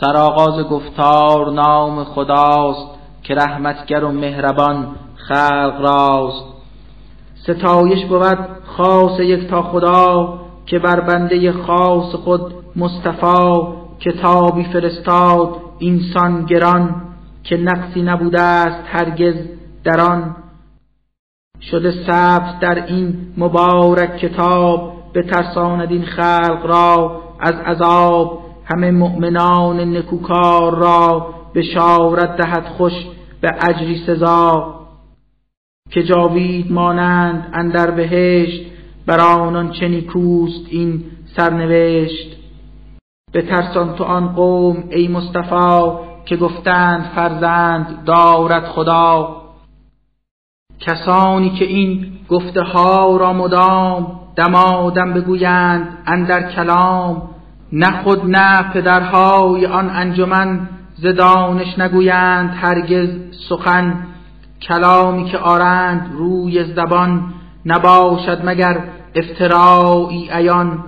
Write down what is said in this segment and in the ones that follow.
سرآغاز گفتار نام خداست که رحمتگر و مهربان خلق راست. ستایش بود خاص یک تا خدا که بر بنده خاص خود مصطفی کتابی فرستاد اینسان گران که نقصی نبوده است هرگز در آن. شده ثبت در این مبارک کتاب به ترساند این خلق را از عذاب همه مؤمنان نکوکار را بشارت دهد خوش به اجری سزا که جاوید مانند اندر بهشت بر آنان چه نیکوست این سرنوشت. به ترسان تو آن قوم ای مصطفی که گفتند فرزند دارد خدا. کسانی که این گفته ها را مدام دمادم بگویند اندر کلام نه خود نه پدرهای آن انجمن ز دانش نگویند هرگز سخن. کلامی که آرند روی زبان نباشد مگر افترایی عیان.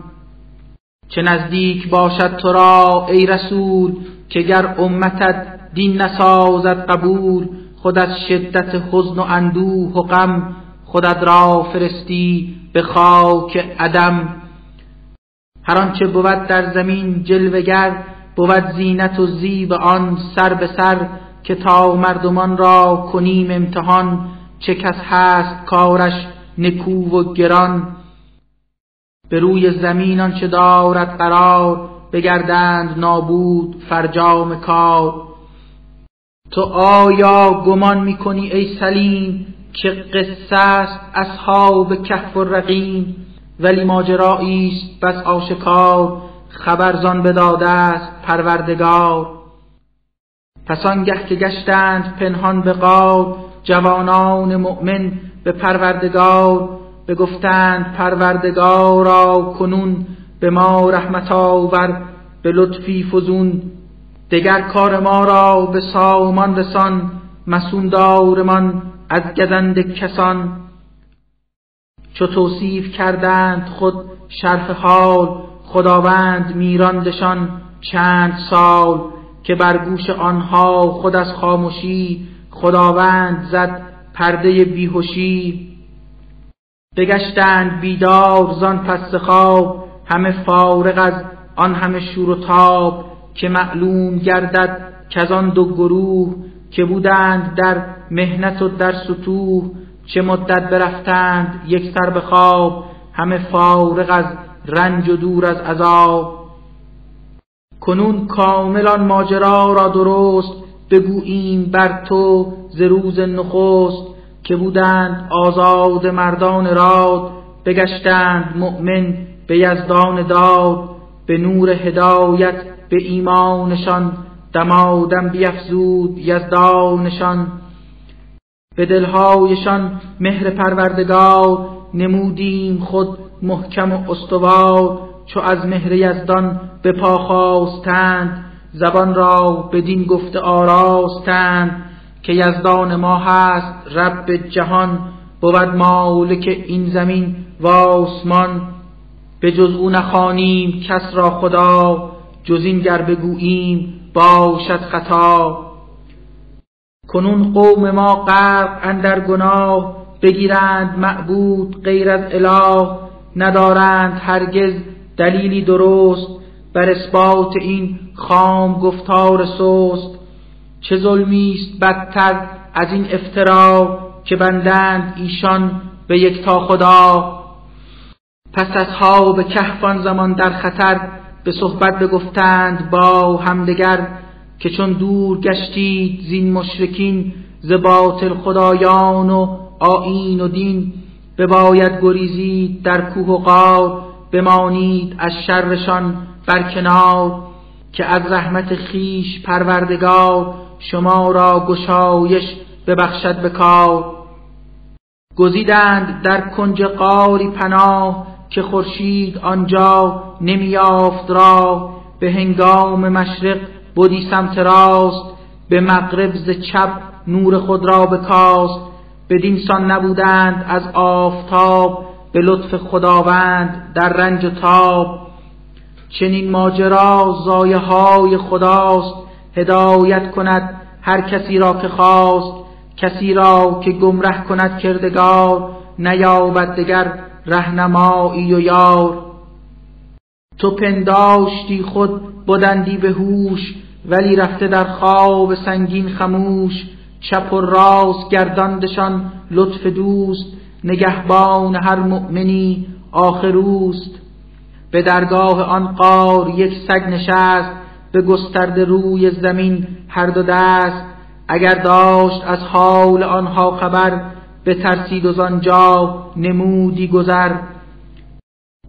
چه نزدیک باشد تو را ای رسول که گر امتت دین نسازد قبول خود از شدت حزن و اندوه و غم خودت را فرستی به خاک عدم. هر آنچه بود در زمین جلوگر بود زینت و زیب آن سر به سر که تا مردمان را کنیم امتحان چه کس هست کارش نکو و گران. به روی زمین آنچه دارد قرار بگردند نابود فرجام کار. تو آیا گمان می‌کنی ای سلیم که قصه است اصحاب کهف و رقیم ولی ماجرایی است بس آشکار خبرزان بداده است پروردگار. پس آنگه که گشتند پنهان به غار جوانان مؤمن به پروردگار بگفتند پروردگارا کنون به ما رحمت آور به لطفی فزون. دگر کار ما را به سامان رسان مسوندارمان از گزند کسان. چو توصیف کردند خود شرح حال خداوند میراندشان چند سال که بر گوش آنها خود از خاموشی خداوند زد پرده بیهوشی. بگشتند بیدار زان پس خواب همه فارغ از آن همه شور و تاب که معلوم گردد که آن دو گروه که بودند در مهنت و در سطوح. چه مدت برفتند یک سر به خواب همه فارغ از رنج و دور از عذاب. کنون کاملان ماجرا را درست بگوییم بر تو ز روز نخست که بودند آزاد مردان راد بگشتند مؤمن به یزدان داد. به نور هدایت به ایمانشان دمادم بیفزود یزدانشان. به دلهایشان مهر پروردگار نمودیم خود محکم و استوار چو از مهر یزدان به پا خواستند زبان را بدین گفته آراستند که یزدان ما هست رب جهان بود مالک این زمین و آسمان. به جز او نخوانیم کس را خدا جز این گر بگوییم باشد خطا. کنون قوم ما غرق اندر گناه بگیرند معبود غیر از اله ندارند هرگز دلیلی درست بر اثبات این خام گفتار سست. چه ظلمی است بدتر از این افترا که بندند ایشان به یک تا خدا؟ پس ها به کهفان زمان در خطر به صحبت بگفتند با همدگر که چون دور گشتید زین مشرکین ز باطل خدایان و آیین و دین بباید گریزید در کوه و غار بمانید از شرشان برکنار که از رحمت خیش پروردگار شما را گشایش ببخشد به کار. گزیدند در کنج قاری پناه که خورشید آنجا نمیافت را به هنگام مشرق بودی سمت راست به مغرب ز چپ نور خود را بکاست. بدین سان نبودند از آفتاب به لطف خداوند در رنج و تاب. چنین ماجرا زایه های خداست. هدایت کند هر کسی را که خواست. کسی را که گمره کند کردگار. نیابد دگر رهنمایی و یار. تو پنداشتی خود بودندی به هوش ولی رفته در خواب سنگین خموش. چپ و راست گرداندشان لطف دوست نگهبان هر مؤمنی آخروست به درگاه آن قار یک سگ نشست به گسترده روی زمین هر دو دست. اگر داشت از حال آنها خبر به ترسید و نمودی گذر.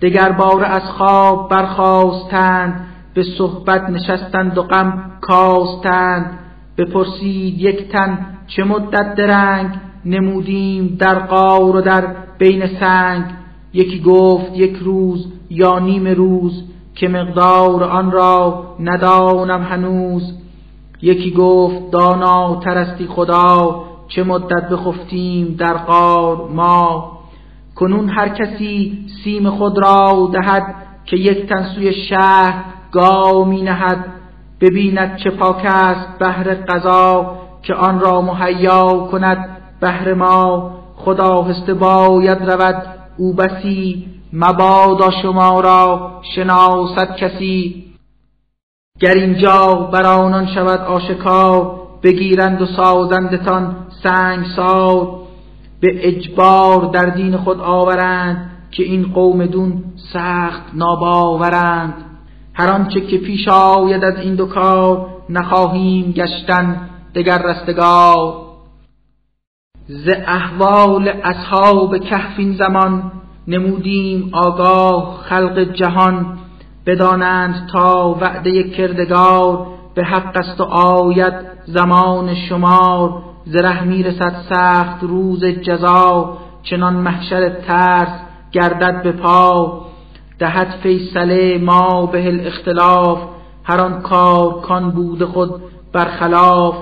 دگر بار از خواب برخواستند به صحبت نشستند و غم کاستند. بپرسید یک تن چه مدت درنگ نمودیم در قار و در بین سنگ. یکی گفت یک روز یا نیم روز که مقدار آن را ندانم هنوز. یکی گفت دانا ترستی خدا چه مدت بخفتیم در قار ما؟ کنون هر کسی سیم خود را دهد که یک تن سوی شهر گاو می نهد. ببیند چه پاک است بهر قضا که آن را مهیا کند بهر ما. خدا هسته باید رود او بسی مبادا شما را شناسد کسی. گر اینجا بر آنان شود آشکار بگیرند و سازندتان سنگ سال به اجبار در دین خود آورند که این قوم دون سخت ناباورند. هر آنچه که پیش آید از این دو کار نخواهیم گشتن دگر رستگار ز احوال اصحاب کهف زمان نمودیم آگاه خلق جهان بدانند تا وعده کردگار به حق است و آید زمان شمار زره می‌رسد سخت روز جزا چنان محشر ترس گردد به پا. دهد فیصله ما به الاختلاف هر آن کار کان بود خود برخلاف.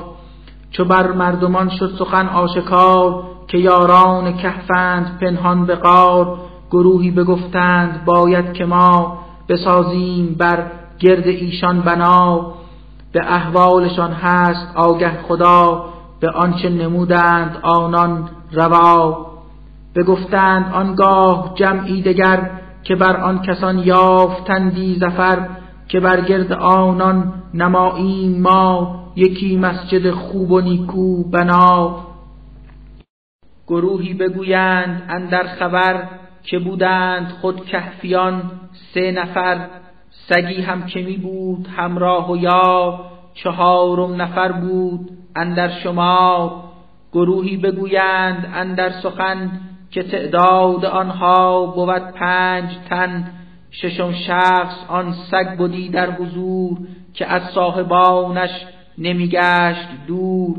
چو بر مردمان شد سخن آشکار که یاران کهفند پنهان به قار گروهی بگفتند باید که ما بسازیم بر گرد ایشان بنا. به احوالشان هست آگه خدا به آنچه نمودند آنان روا بگفتند آنگاه جمعی دگر که بر آن کسان یافتندی زفر که بر گرد آنان نماییم ما یکی مسجد خوب و نیکو بنا. گروهی بگویند اندر خبر که بودند خود کهفیان سه نفر سگی هم که می بود همراه و یا چهارم نفر بود اندر شما. گروهی بگویند اندر سخن که تعداد آنها بود پنج تن. ششم شخص آن سگ بودی در حضور که از صاحبانش نمیگشت دور.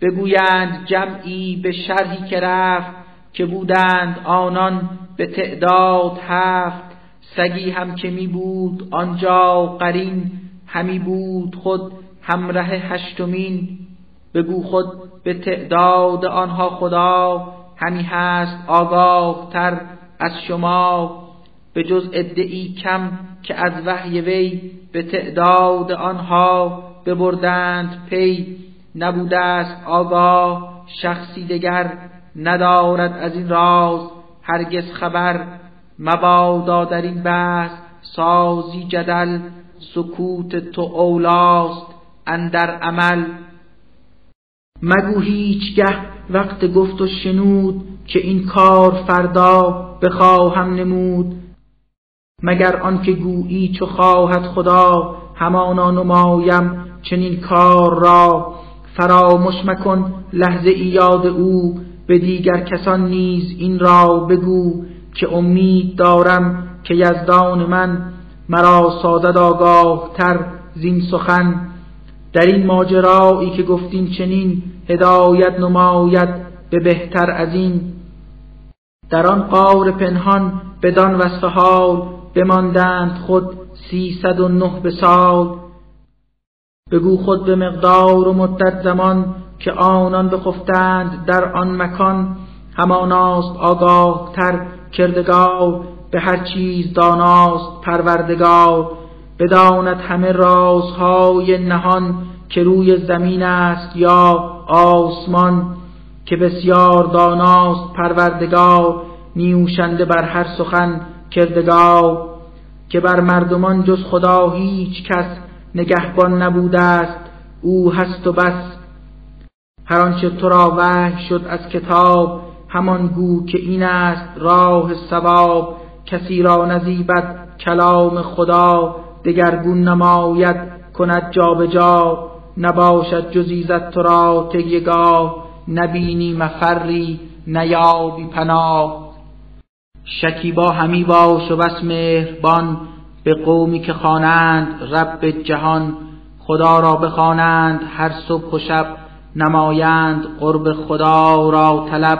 بگویند جمعی به شرحی که رفت که بودند آنان به تعداد هفت. سگی هم که می بود آنجا قرین همی بود خود همره هشتمین. بگو خود به تعداد آنها خدا همی هست آگاه تر از شما. به جز ادعی کم که از وحی وی به تعداد آنها ببردند پی. نبوده است آگاه شخصی دگر ندارد از این راز. هرگز خبر مبادا در این بحث سازی جدل سکوت تو اولاست اندر عمل. مگو هیچگه وقت گفت و شنود که این کار فردا بخواهم نمود. مگر آنکه گویی چو خواهد خدا همانا نمایم چنین کار را. فراموش مکن لحظه ای یاد او به دیگر کسان نیز این را بگو که امید دارم که یزدان من مرا سازد آگاه تر زین سخن. در این ماجرایی که گفتیم چنین هدایت نماید به بهتر از این. در آن قار پنهان بدان وصف حال بماندند خود سیصد و نه به سال بگو خود به مقدار و مدت زمان که آنان بخفتند در آن مکان. هماناست آگاه تر کردگار به هر چیز داناست پروردگار بداند همه رازهای نهان که روی زمین است یا آسمان که بسیار داناست پروردگار نیوشنده بر هر سخن کردگار که بر مردمان جز خدا هیچ کس نگهبان نبوده است او هست و بس. هر آنچه تو را وحی شد از کتاب همان گو که این است راه ثواب. کسی را نزیبد کلام خدا دگرگون نماید کند جابجا. جا نباشد جزیزت تو را تگیگاه نبینی مفری نیابی پناه. شکیبا همی باش و بس مهربان به قومی که خوانند رب جهان. خدا را بخوانند هر صبح و شب نمایند قرب خدا را طلب.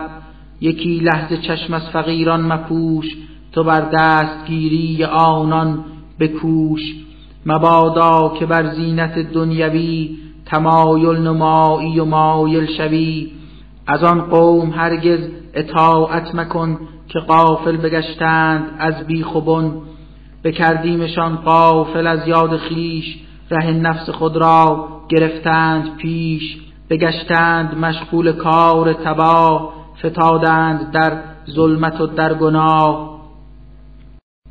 یکی لحظه چشم از فقیران مپوش تو بر دستگیری آنان بکوش مبادا که بر زینت دنیوی تمایل نمایی و مایل شوی. از آن قوم هرگز اطاعت مکن که قافل بگشتند از بیخ و بن بکردیمشان قافل از یاد خیش ره نفس خود را گرفتند پیش. بگشتند مشغول کار تباه فتادند در ظلمت و در گناه.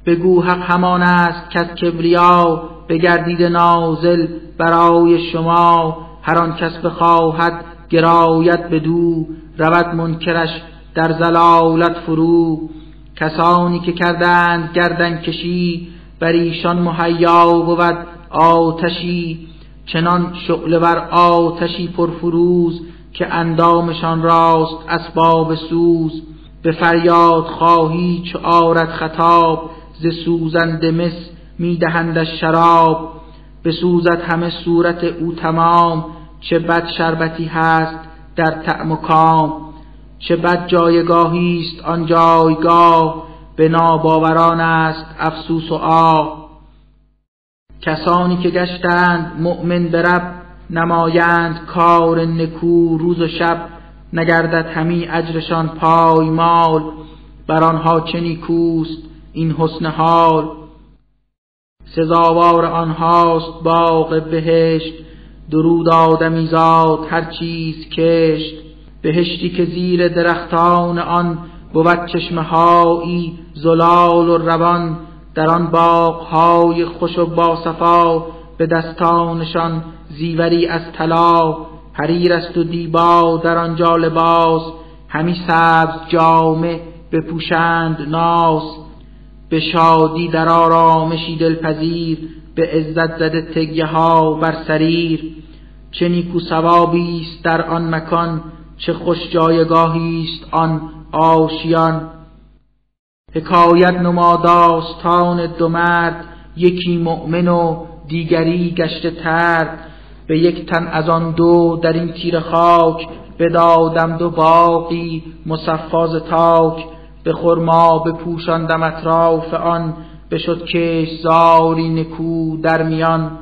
بگو حق همان است که از کبریا بگردید نازل برای شما. هر آن کس بخواهد گراید بدو رود منکرش در زلالت فرو. کسانی که کردند گردن کشی بر ایشان مهیا بود آتشی. چنان شعله بر آتشی پرفروز که اندامشان راست اسباب سوز. به فریاد خواهی چو آرد خطاب ز سوزند مس می‌دهند شراب. بسوزد همه صورت او تمام. چه بد شربتی هست در طعم و کام. چه بد جایگاهی است آن جایگاه. به ناباوران است افسوس و آه. کسانی که گشتند مؤمن برب نمایند کار نکو روز و شب. نگردد همی اجرشان پایمال. بر آنها چه نیکوست این حسن حال. سزاوار آنهاست باغ بهشت درود آدمیزاد هر چیز کشت. بهشتی که زیر درختان آن بود چشمه هایی زلال و روان در آن باغ های خوش و باصفا به دستانشان زیوری از طلا. حریر است و دیبا در آنجا لباس همی سبز جامه بپوشند ناس. به شادی در آرامشی دلپذیر به عزت زده تگیه ها بر سریر. چه نیکو ثوابی است در آن مکان چه خوش جایگاهی است آن آشیان. حکایت نما داستان دو مرد یکی مؤمن و دیگری گشته ترد. به یک تن از آن دو در این تیر خاک بدادم دو باقی مصفاز تاک. به خرما بپوشاندم اطراف آن بشد زاری نکو در میان.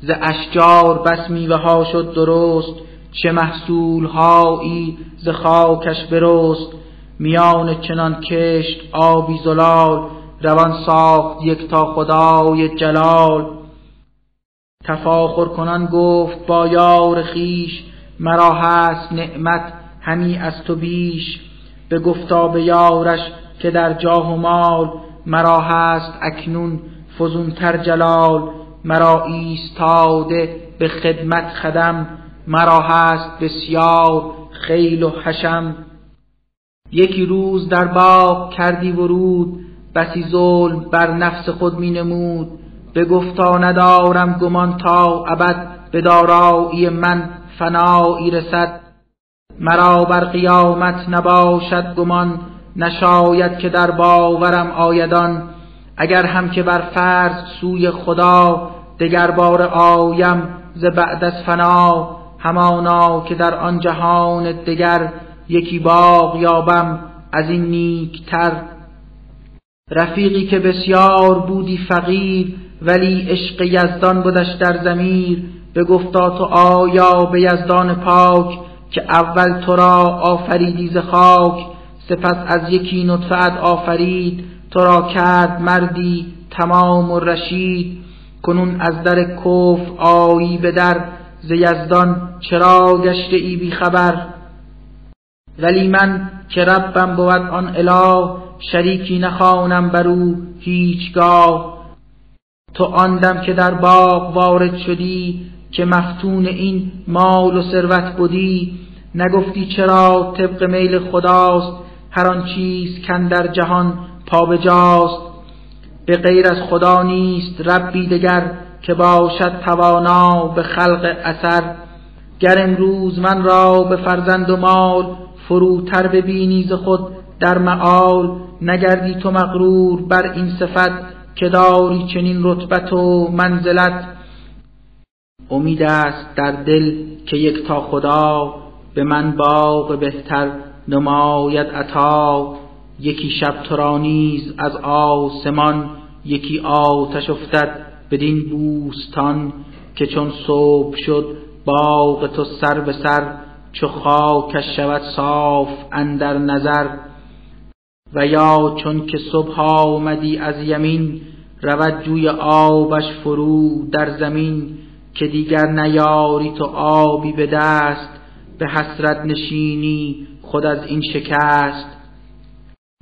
ز اشجار بس میوه ها شد درست چه محصول هایی ز خاکش برست. میان چنان کشت آبی زلال روان ساخت یک تا خدای جلال. تفاخر کنان گفت با یار خیش مرا هست نعمت همی از تو بیش. به گفتا به یارش که در جاه و مال مرا هست اکنون فزونتر جلال مرا ایستاده به خدمت خدم مرا هست بسیار خیل و حشم. یکی روز در باغ کردی ورود بسی ظلم بر نفس خود می نمود. به گفتا ندارم گمان تا ابد به دارایی من فنایی رسد. مرا بر قیامت نباشد گمان نشاید که در باورم آیدان. اگر هم که بر فرض سوی خدا دگر بار آیم ز بعد از فنا همانا که در آن جهان دگر یکی باغ یابم از این نیکتر. رفیقی که بسیار بودی فقیر ولی عشق یزدان بودش در زمیر به گفتا تو آیا به یزدان پاک که اول تو را آفریدی ز خاک سپس از یکی نطفت آفرید تو را کرد مردی تمام و رشید. کنون از در کفر آیی به در ز یزدان چرا گشته ای بی خبر؟ ولی من که ربم بود آن اله شریکی نخوانم بر او هیچگاه. تو آندم که در باغ وارد شدی که مفتون این مال و ثروت بودی نگفتی چرا طبق میل خداست هر آن چیز کن در جهان پابجاست به غیر از خدا نیست ربی دگر که باشد توانا به خلق اثر. گر امروز من را به فرزند و مال فروتر ببینی ز خود در معال نگردی تو مغرور بر این صفت که داری چنین رتبت و منزلت. امید است در دل که یک تا خدا به من باغ بهتر نماید عطا. یکی شب تو را نیز از آسمان یکی آتش افتد بدین بوستان که چون صبح شد باغ تو سر به سر چو خاکش شود صاف اندر نظر. و یا چون که صبح آمدی از یمین رود جوی آبش فرو در زمین. که دیگر نیاری تو آبی به دست به حسرت نشینی خود از این شکست.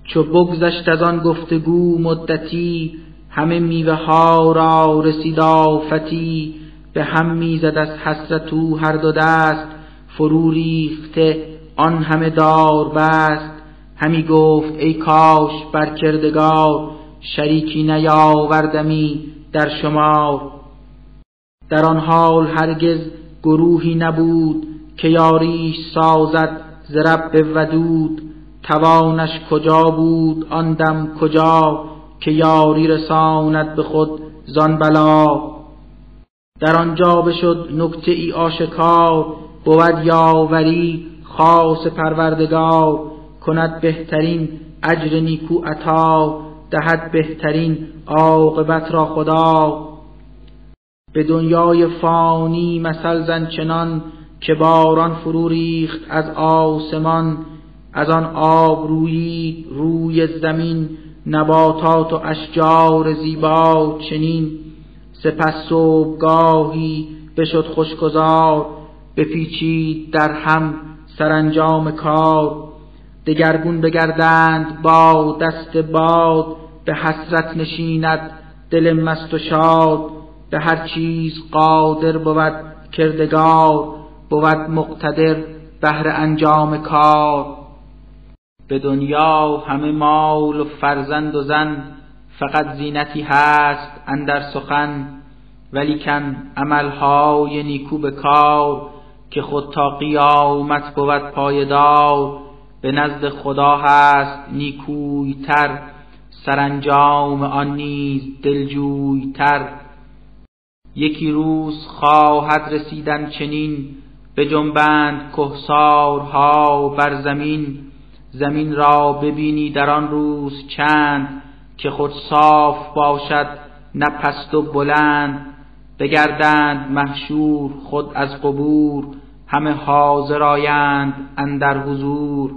چو بگذشت از آن گفتگو مدتی همه میوه ها را رسید آفتی به هم می‌زد از حسرت او هر دو دست. فرو ریخته آن همه دار بست. همی گفت ای کاش بر کردگار شریکی نیاوردمی در شمار. در آن حال هرگز گروهی نبود که یاریش سازد ز رب ودود. توانش کجا بود؟ آن دم کجا که یاری رساند به خود زان بلا؟ در آنجا بشد نکته ای آشکار بود یاوری خاص پروردگار. کند بهترین اجر نیکو عطا دهد بهترین عاقبت را خدا. به دنیای فانی مثل زن چنان که باران فرو ریخت از آسمان از آن آب روی روی زمین نباتات و اشجار زیبا چنین. سپس صبحگاهی بشد خوشگذار بپیچید در هم سرانجام کار. دگرگون بگردند با دست باد به حسرت نشیند دل مست و شاد. به هر چیز قادر بود کردگار بود مقتدر بهر انجام کار. به دنیا همه مال و فرزند و زن فقط زینتی هست اندر سخن ولیکن عملهای نیکو به کار که خود تا قیامت بود پایدار. به نزد خدا هست نیکویتر سرانجام آن نیز دلجویتر. یکی روز خواهد رسیدن چنین به جنبند کهسارها بر زمین زمین را ببینی در آن روز چند که خود صاف باشد نه پست و بلند. بگردند محشور خود از قبور همه حاضر آیند اندر حضور.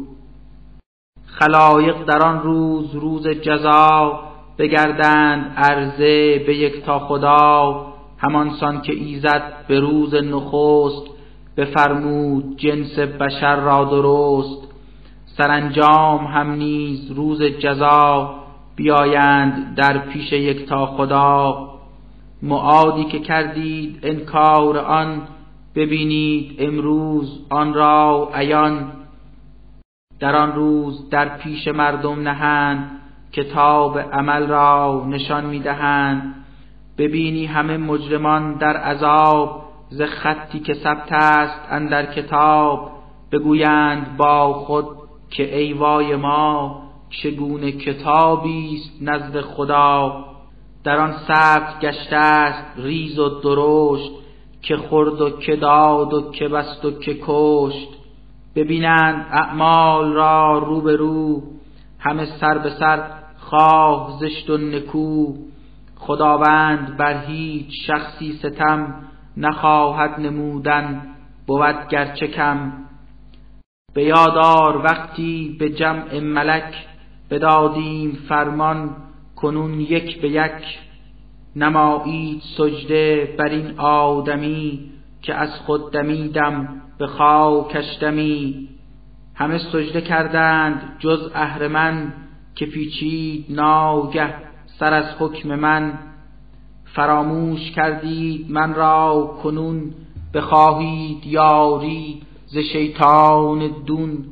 خلایق در آن روز روز جزا بگردند عرضه به یک تا خدا. همانسان که ایزد به روز نخست بفرمود جنس بشر را درست. سرانجام هم نیز روز جزا بیایند در پیش یک تا خدا. معادی که کردید انکار آن ببینید امروز آن را عیان. در آن روز در پیش مردم نهند کتاب عمل را نشان می‌دهند. ببینی همه مجرمان در عذاب ز خطی که ثبت است اندر کتاب. بگویند با خود که ای وای ما چگونه کتابی است نزد خدا. در آن ثبت گشته است ریز و درشت که خورد و که داد و که بست و که کشت. ببینند اعمال را رو به رو همه سر به سر خواه زشت و نکو. خداوند بر هیچ شخصی ستم نخواهد نمودن بود گرچه کم. به یادار وقتی به جمع ملک بدادیم فرمان کنون یک به یک. نمایید سجده بر این آدمی که از خود دمیدم به خاکش دمی. همه سجده کردند جز اهرمن که پیچید ناگه. سر از حکم من فراموش کردید من را کنون بخواهید یاری ز شیطان دون.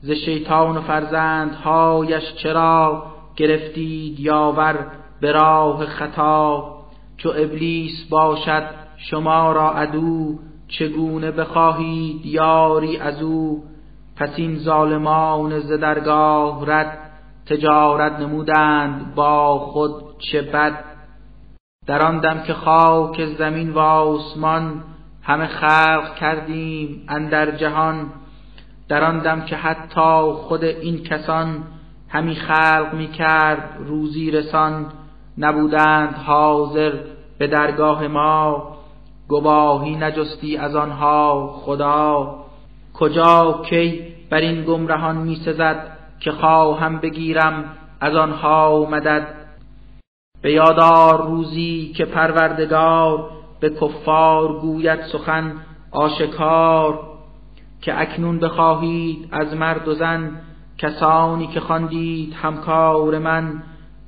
ز شیطان و فرزندهایش چرا گرفتید یاور به راه خطا؟ چو ابلیس باشد شما را عدو چگونه بخواهید یاری از او؟ پس این ظالمان ز درگاه رد تجارت نمودند با خود چه بد. در آن دم که خاک زمین و آسمان همه خلق کردیم اندر جهان در آن دم که حتی خود این کسان همی خلق می کرد روزی رسان نبودند حاضر به درگاه ما. گواهی نجستی از آنها خدا. کجا کی بر این گمرهان می سزد؟ که خواهم بگیرم از آنها مدد به یادار روزی که پروردگار به کفار گوید سخن آشکار که اکنون بخواهید از مرد و زن کسانی که خواندید همکار من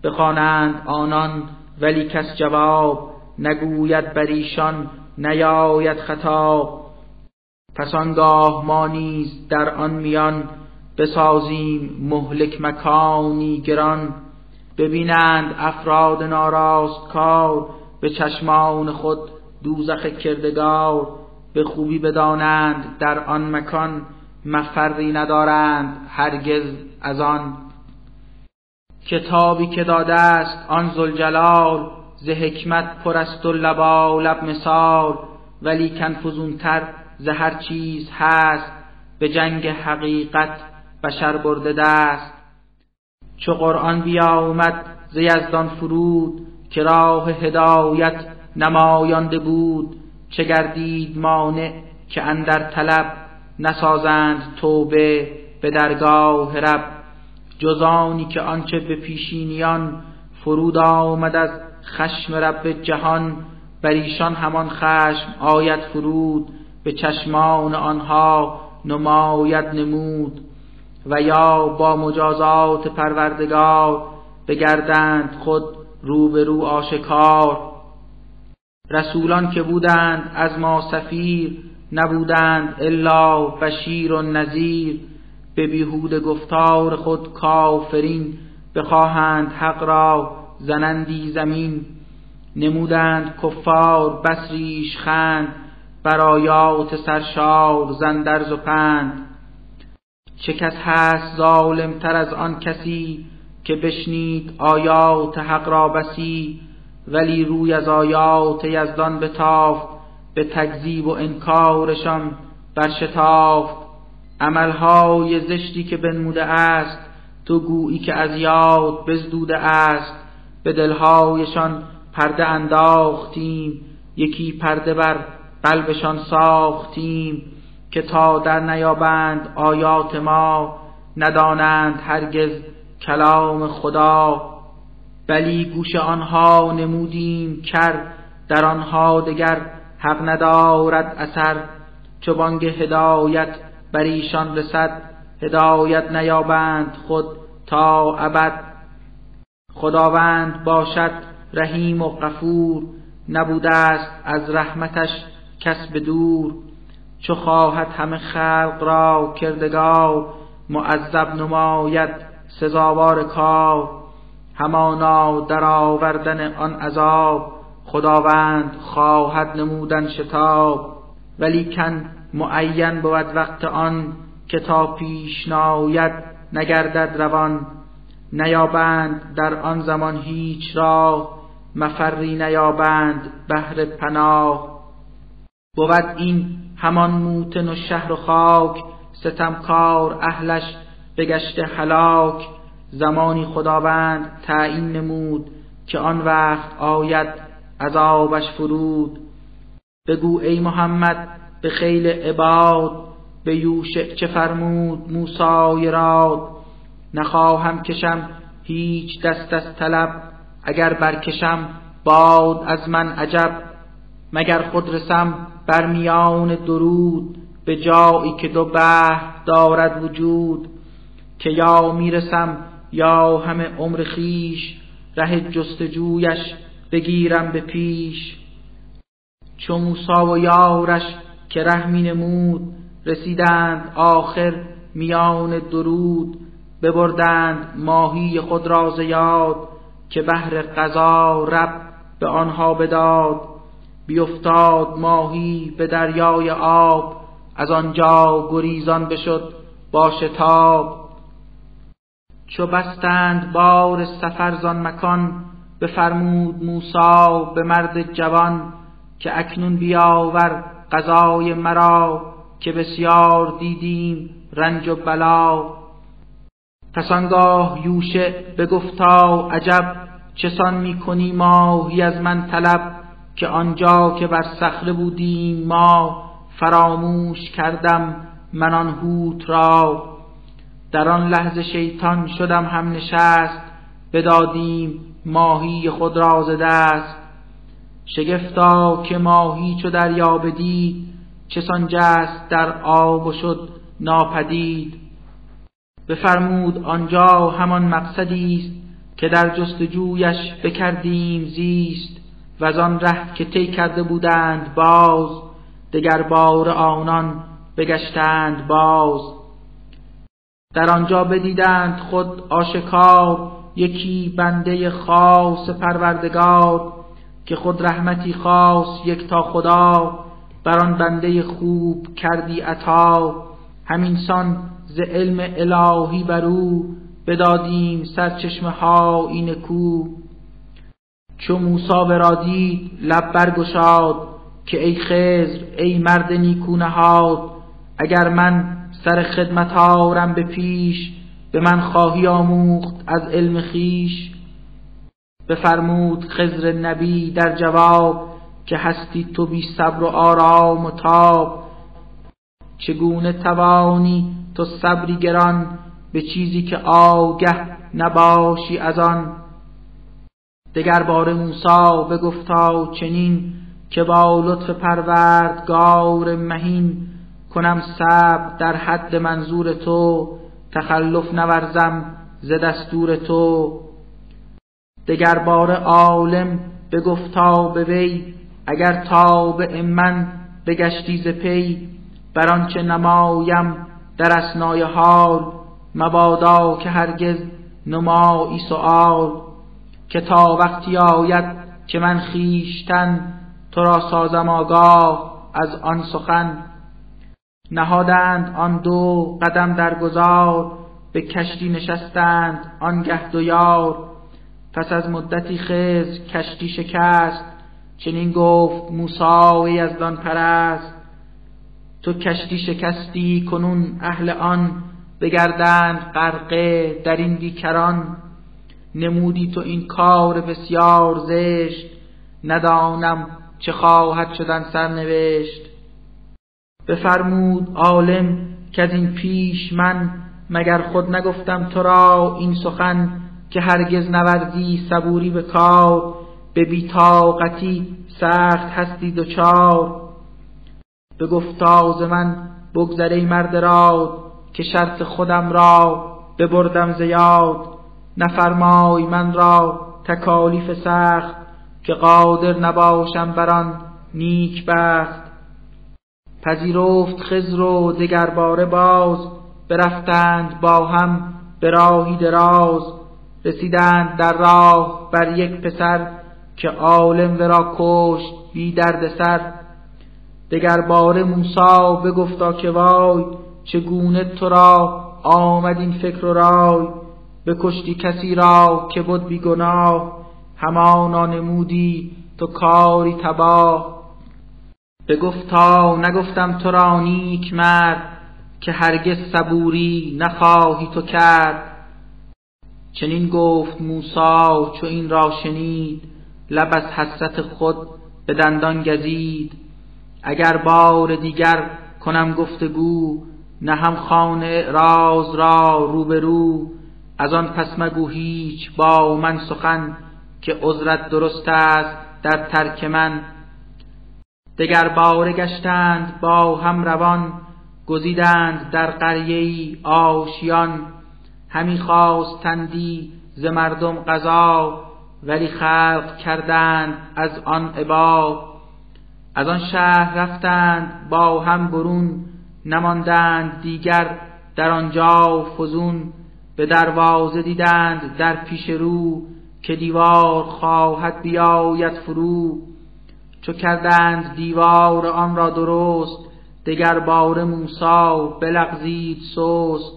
بخوانند آنان ولی کس جواب نگوید بر ایشان نیاید خطاب. پس آنگاه ما نیز در آن میان بسازیم مهلک مکانی گران ببینند افراد ناراست کار به چشمان خود دوزخ کردگار به خوبی بدانند در آن مکان مفری ندارند هرگز از آن. کتابی که داده است آن زلجلال ز حکمت پر است و لب مثال ولی کن فزونتر ز هر چیز هست به جنگ حقیقت بشر برده دست. چو قرآن بیامد ز یزدان فرود که راه هدایت نمایانده بود چه گردید مانع که اندر طلب نسازند توبه به درگاه رب. جزانی که آنچه به پیشینیان فرود آمد از خشم رب جهان بر ایشان همان خشم آید فرود به چشمان آنها نماید نمود. و یا با مجازات پروردگار بگردند خود روبرو آشکار. رسولان که بودند از ما سفیر نبودند الا بشیر و نذیر. به بیهود گفتار خود کافرین بخواهند حق را زنندی زمین. نمودند کفار بسریش خند برایات سرشار زندرز و پند. چه کس هست ظالم تر از آن کسی که بشنید آیات حق را بسی ولی روی از آیات یزدان بتافت به تکذیب و انکارشان برشتافت. عملهای زشتی که بنموده است تو گویی که از یاد بزدوده است. به دلهایشان پرده انداختیم یکی پرده بر قلبشان ساختیم. که تا در نیابند آیات ما ندانند هرگز کلام خدا. بلی گوش آنها نمودیم کر در آنها دگر حق ندارد اثر. چو بانگ هدایت بر ایشان رسد هدایت نیابند خود تا ابد. خداوند باشد رحیم و غفور نبوده است از رحمتش کس به دور. چو خواهد همه خلق را کردگار معذب نماید سزاوار کار. همانا در آوردن آن عذاب خداوند خواهد نمودن شتاب. ولیکن معین بود وقت آن که تا پیش ناید نگردد روان. نیابند در آن زمان هیچ راه مفری نیابند بهر پناه. بود این همان موتن و شهر و خاک ستمکار اهلش بگشته هلاک. زمانی خداوند تعیین نمود که آن وقت آید عذابش فرود. بگو ای محمد به خیل عباد به یوشع چه فرمود موسی راد. نخواهم کشم هیچ دست از طلب اگر برکشم باد از من عجب. مگر خود رسم بر میان درود به جایی که دو بحر دارد وجود که یا می‌رسم یا همه عمر خیش ره جستجویش بگیرم به پیش. چو موسا و یارش که رحمی نمود رسیدند آخر میان درود ببردند ماهی خود را یاد که بهر قضا رب به آنها بداد. بیفتاد ماهی به دریای آب از آنجا گریزان بشد با شتاب. چو بستند بار سفر زان مکان بفرمود موسا به مرد جوان که اکنون بیاور قضای مرا که بسیار دیدیم رنج و بلا. پس آنگاه یوشع بگفتا عجب چسان می‌کنی ماهی از من طلب؟ که آنجا که بر صخره بودیم ما فراموش کردم من آن هوت را. در آن لحظه شیطان شدم هم نشست بدادیم ماهی خود را ز دست. شگفتا که ماهی چو دریا بدید چسان جست در آب و شد ناپدید. بفرمود آنجا همان مقصدی است که در جستجویش بکردیم زیست. و از آن ره که طی کرده بودند باز دگر بار آنان بگشتند باز. در آنجا بدیدند خود آشکار یکی بنده خاص پروردگار که خود رحمتی خاص یک تا خدا بر آن بنده خوب کردی عطا. همینسان ز علم الهی بر او بدادیم سرچشمه ها این کو چو موسا ورا دید لب برگشاد که ای خزر ای مرد نیکو نهاد اگر من سر خدمت آرم به پیش به من خواهی آموخت از علم خیش بفرمود خزر نبی در جواب که هستی تو بی صبر و آرام و تاب. چگونه توانی تو صبری گران به چیزی که آگه نباشی از آن؟ دگر بار موسا بگفتا چنین که با لطف پروردگار مهین کنم صبر در حد منظور تو تخلف نورزم ز دستور تو. دگر بار عالم بگفتا به وی اگر تابع من بگشتی ز پی. بر آنچه نمایم در اسنای حال مبادا که هرگز نمایی سؤال. که تا وقتی آید که من خیشتن تو را سازم آگاه از آن سخن. نهادند آن دو قدم در گذار به کشتی نشستند آنگه دو یار. پس از مدتی خز کشتی شکست چنین گفت موسی یزدان پرست. تو کشتی شکستی کنون اهل آن بگردند غرقه در این بیکران. نمودی تو این کار بسیار زشت. ندانم چه خواهد شدن سرنوشت. بفرمود عالم که از این پیش من مگر خود نگفتم تو را این سخن که هرگز نوردی صبوری به کار به بیتاقتی سخت هستی دچار. به گفتاز من بگذره مرد را که شرط خودم را ببردم زیاد نفرمای من را تکالیف سخت که قادر نباشم بران نیک بخت. پذیرفت خزر و دگر باره باز برفتند با هم به راهی دراز. رسیدند در راه بر یک پسر که عالم ورا کشت بی درد سر. دگر باره موسا بگفتا که وای چگونه تو را آمد این فکر و رای؟ بکشتی کسی را که بود بی گناه همانا نمودی تو کاری تباه. بگفتا نگفتم تو را نیک مرد که هرگز صبوری نخواهی تو کرد. چنین گفت موسا چو این را شنید لب از حسرت خود به دندان گزید. اگر بار دیگر کنم گفتگو نه هم خانه راز را روبرو از آن پس مگو هیچ با من سخن که عذرت درست است در ترک من. دگر باره گشتند با هم روان گزیدند در قریه آشیان. همی خواستندی ز مردم قضا ولی خلق کردند از آن عبا. از آن شهر رفتند با هم برون نماندند دیگر در آنجا فزون. به دروازه دیدند در پیش رو که دیوار خواهد بیاید فرو. چو کردند دیوار آن را درست دگر بار موسا بلغزید سست.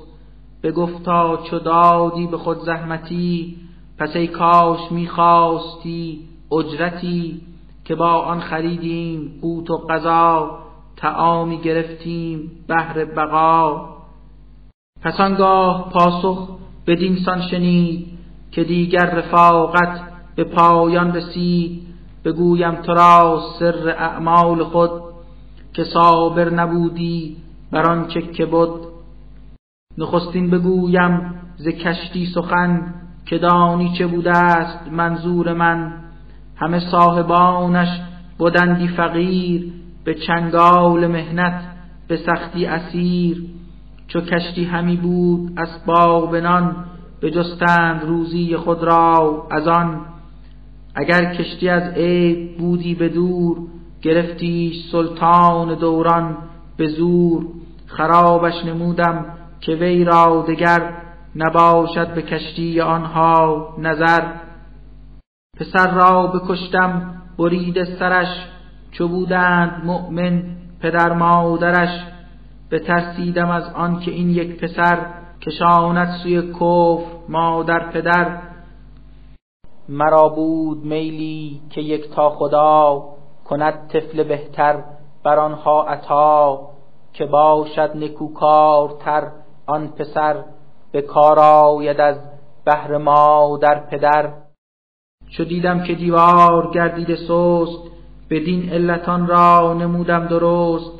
بگفتا چو دادی به خود زحمتی پس ای کاش می‌خواستی اجرتی که با آن خریدیم قوت و غذا تعامی گرفتیم بهر بقا. پس آنگاه پاسخ بدین سان شنید که دیگر رفاقت به پایان رسید بگویم تو را سر اعمال خود که صابر نبودی بر آنچه که بود نخستین بگویم ز کشتی سخن که دانی چه بوده است منظور من. همه صاحبانش بودندی فقیر به چنگال مهنت به سختی اسیر. چو کشتی همی بود اسباب نان بجستند روزی خود را از آن. اگر کشتی از عیب بودی به دور گرفتیش سلطان دوران به زور. خرابش نمودم که وی را دگر نباشد به کشتی آنها نظر. پسر را بکشتم برید سرش. چو بودند مؤمن پدر مادرش بترسیدم از آن که این یک پسر کشاند سوی کفر مادر پدر. مرا بود میلی که یک تا خدا کند طفل بهتر بر آنها عطا که باشد نکوکارتر آن پسر به کار آید از بهر مادر پدر. چو دیدم که دیوار گردیده سست بدین علتان را نمودم درست.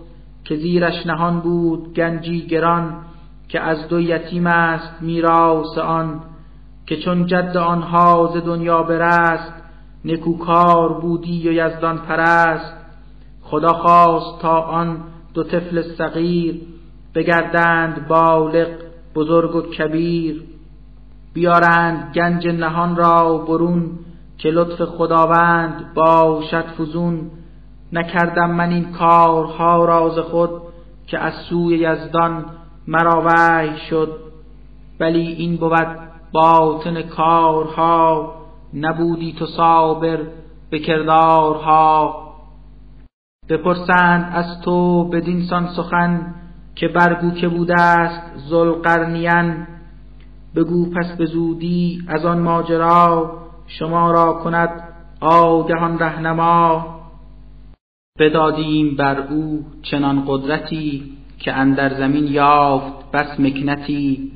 که زیرش نهان بود گنجی گران که از دو یتیم است میراث آن که چون جد آنها ز دنیا برست نکوکار بودی و یزدان پرست خدا خواست تا آن دو طفل صغیر بگردند بالغ بزرگ و کبیر بیارند گنج نهان را برون که لطف خداوند باشد فزون نکردم من این کارها راز خود که از سوی یزدان مرا وحی شد. ولی این بود باطن کارها. نبودی تو صابر به کردارها. بپرسند از تو بدینسان سخن که برگو که بوده است زلقرنین بگو پس به زودی از آن ماجرا شما را کند آگهان رهنما. بدادیم بر او چنان قدرتی که اندر زمین یافت بس مکنتی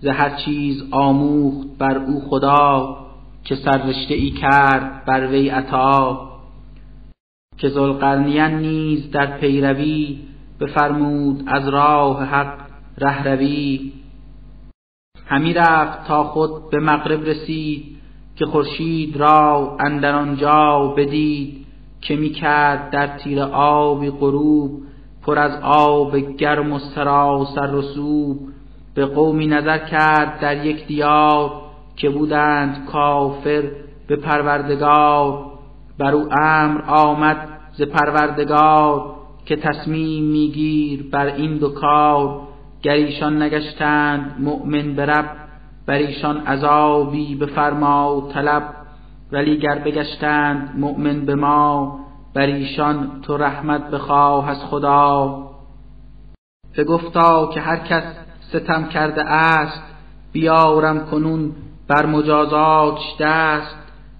ز هر چیز آموخت بر او خدا که سررشته ای کرد بر وی عطا. که ذوالقرنین نیز در پیروی بفرمود از راه حق رهروی. همی رفت تا خود به مغرب رسید که خورشید را اندر آنجا بدید. که می کرد در تیر آبی غروب پر از آب گرم و سراسر رسوب به قومی نظر کرد در یک دیار که بودند کافر به پروردگار. بر او امر آمد ز پروردگار که تصمیم میگیر بر این دو کار. گر ایشان نگشتند مؤمن به رب بر ایشان عذابی بفرما و طلب. ولی گر بگشتند مؤمن به ما بر ایشان تو رحمت بخواه از خدا. بگفتا که هر کس ستم کرده است بیارم کنون بر مجازاتش دست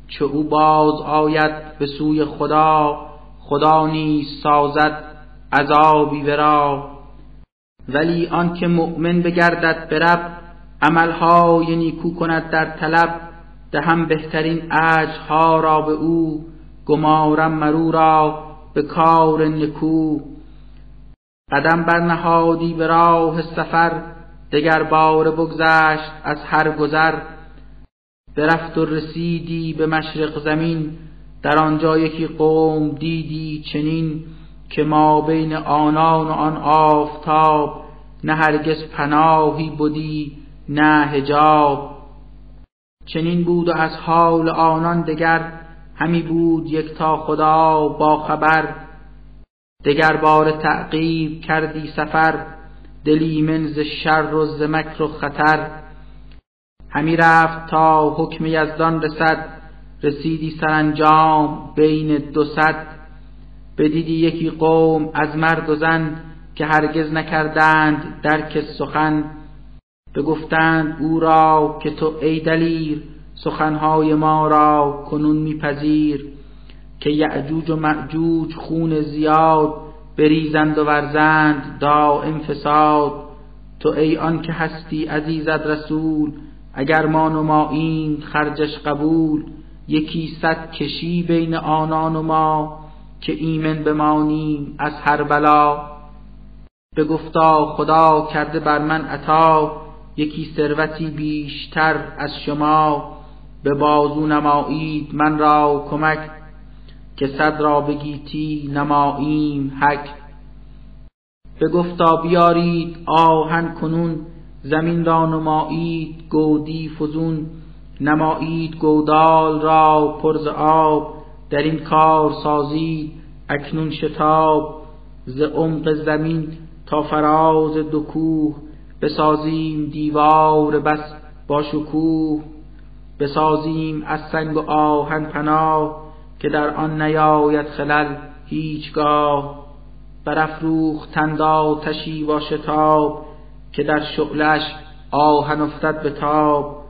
چه او باز آید به سوی خدا خدا نیز سازد عذابی ورا. ولی آنکه مؤمن بگردد به رب عملهای نیکو کند در طلب دهم بهترین اجرها را به او گمارم مرو را به کار نکو. قدم برنهادی به راه سفر دگر بار بگذشت از هر گذر. برفت و رسیدی به مشرق زمین در آنجا یکی قوم دیدی چنین که ما بین آنان و آن آفتاب نه هرگز پناهی بودی نه هجاب چنین بود و از حال آنان دگر همی بود یک تا خدا با خبر. دگر بار تعقیب کردی سفر دلی من ز شر و ز مکر و خطر. همی رفت تا حکم یزدان رسد رسیدی سرانجام بین دو صد. بدیدی یکی قوم از مرد و زن که هرگز نکردند درک سخن. بگفتند او را که تو ای دلیر سخنهای ما را کنون میپذیر که یعجوج و معجوج خون زیاد بریزند و ورزند دائم فساد. تو ای آن که هستی عزیزت رسول اگر ما نماییم خرجش قبول یکی صد کشی بین آنان و ما که ایمن بمانیم از هر بلا. گفتا خدا کرده بر من عطا یکی ثروتی بیشتر از شما به بازو نمایید من را کمک که صد را بگیتی نماییم حک. گفتا بیارید آهن کنون زمین را نمایید گودی فزون نمایید گودال را پرز آب در این کار سازید اکنون شتاب ز عمق زمین تا فراز دو بسازیم دیوار بس با شکوه بسازیم از سنگ و آهن پناه که در آن نیاید خلل هیچگاه. برافروختند آتشی با شتاب که در شعلش آهن افتد به تاب.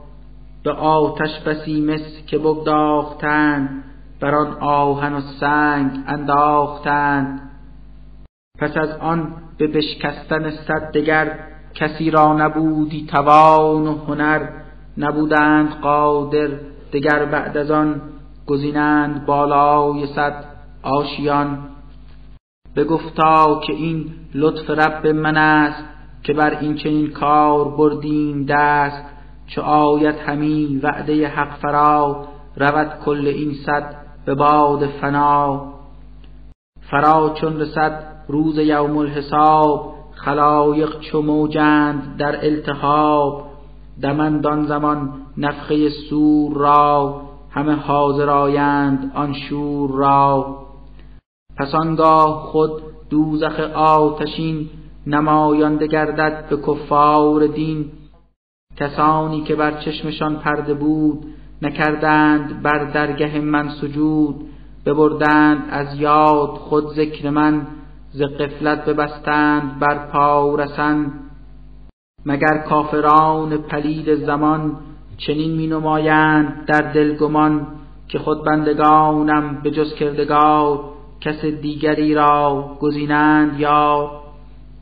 به آتش بسی مس که بگداختند بر آن آهن و سنگ انداختند. پس از آن به بشکستن صد دگر کسی را نبودی توان و هنر نبودند قادر دگر بعد از آن گزینند بالای صد آشیان. بگفتا که این لطف رب من است که بر این چنین کار بردیم دست چو آید همی وعده حق فرا رود کل این صد به باد فنا. فرا چون رسد روز یوم الحساب خلایق چو موجند در التهاب دمند زمان نفخه سور را همه حاضر آیند آن شور را پس آنگاه خود دوزخ آتشین نمایانده گردد به کفار دین. کسانی که بر چشمشان پرده بود نکردند بر درگه من سجود. ببردند از یاد خود ذکر من ز قفلت ببستند بر پا رسند. مگر کافران پلید زمان چنین می نمایند در دل گمان که خود بندگانم به جز کردگار کس دیگری را گزینند یا؟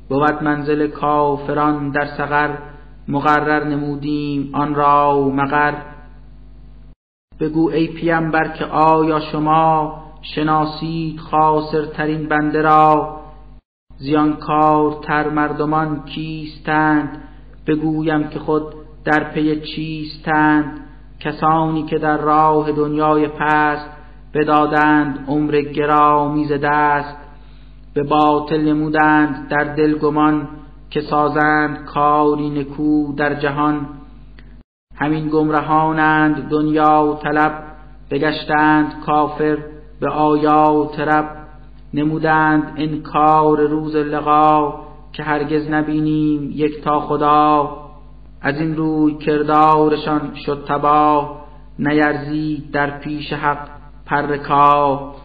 بود منزل کافران در سقر مقرر نمودیم آن را مقر. بگو ای پیامبر که آیا شما شناسید خاسرترین بنده را؟ تر مردمان کیستند؟ بگویم که خود در پی چیستند؟ کسانی که در راه دنیای پست بدادند عمر گرامی ز دست به باطل نمودند در دل گمان که سازند کاری نکو در جهان. همین گمرهانند دنیا طلب بگشتند کافر به آیات رب. نمودند انکار روز لقا که هرگز نبینیم یک تا خدا. از این روی کردارشان شد تباه نیرزید در پیش حق پرکاه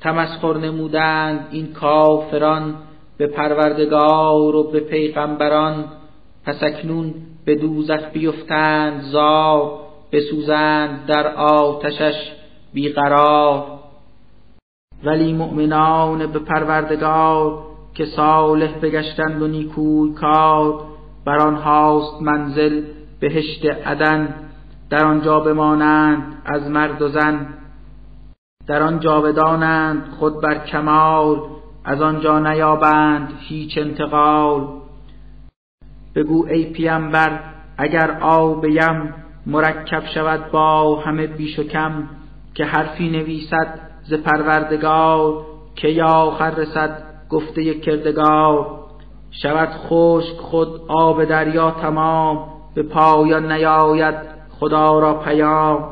تمسخر نمودند این کافران به پروردگار و به پیغمبران. پس اکنون به دوزخ بیفتند زار بسوزند در آتشش بیقرار. ولی مؤمنان به پروردگار که صالح بگشتند و نیکوی کار بر آنهاست منزل بهشت عدن. در آنجا بمانند از مرد و زن. در آن جاودانند خود بر کمال از آنجا نیابند هیچ انتقال. بگو ای پیامبر اگر آب یم مرکب شود با همه بیش و کم که حرفی نویسد ز پروردگار که یا آخر رسد گفته کردگار. شود خشک خود آب دریا تمام به پایان نیاید خدا را پیام.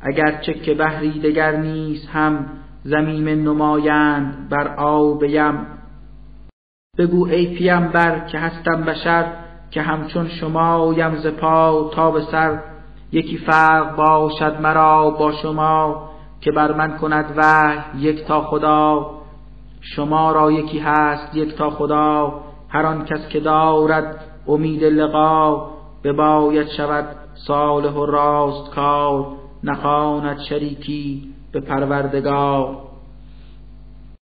اگرچه که بحری دگر نیست هم زمین نمایند بر آب یم. بگو ای پیامبر که هستم بشر که همچون شما یم ز پا تا به سر. یکی فرق باشد مرا با شما که بر من کند وحی یک تا خدا شما را یکی هست یک تا خدا هر آن کس که دارد امید لقا باید شود صالح و راست کار نخواند شریکی به پروردگار.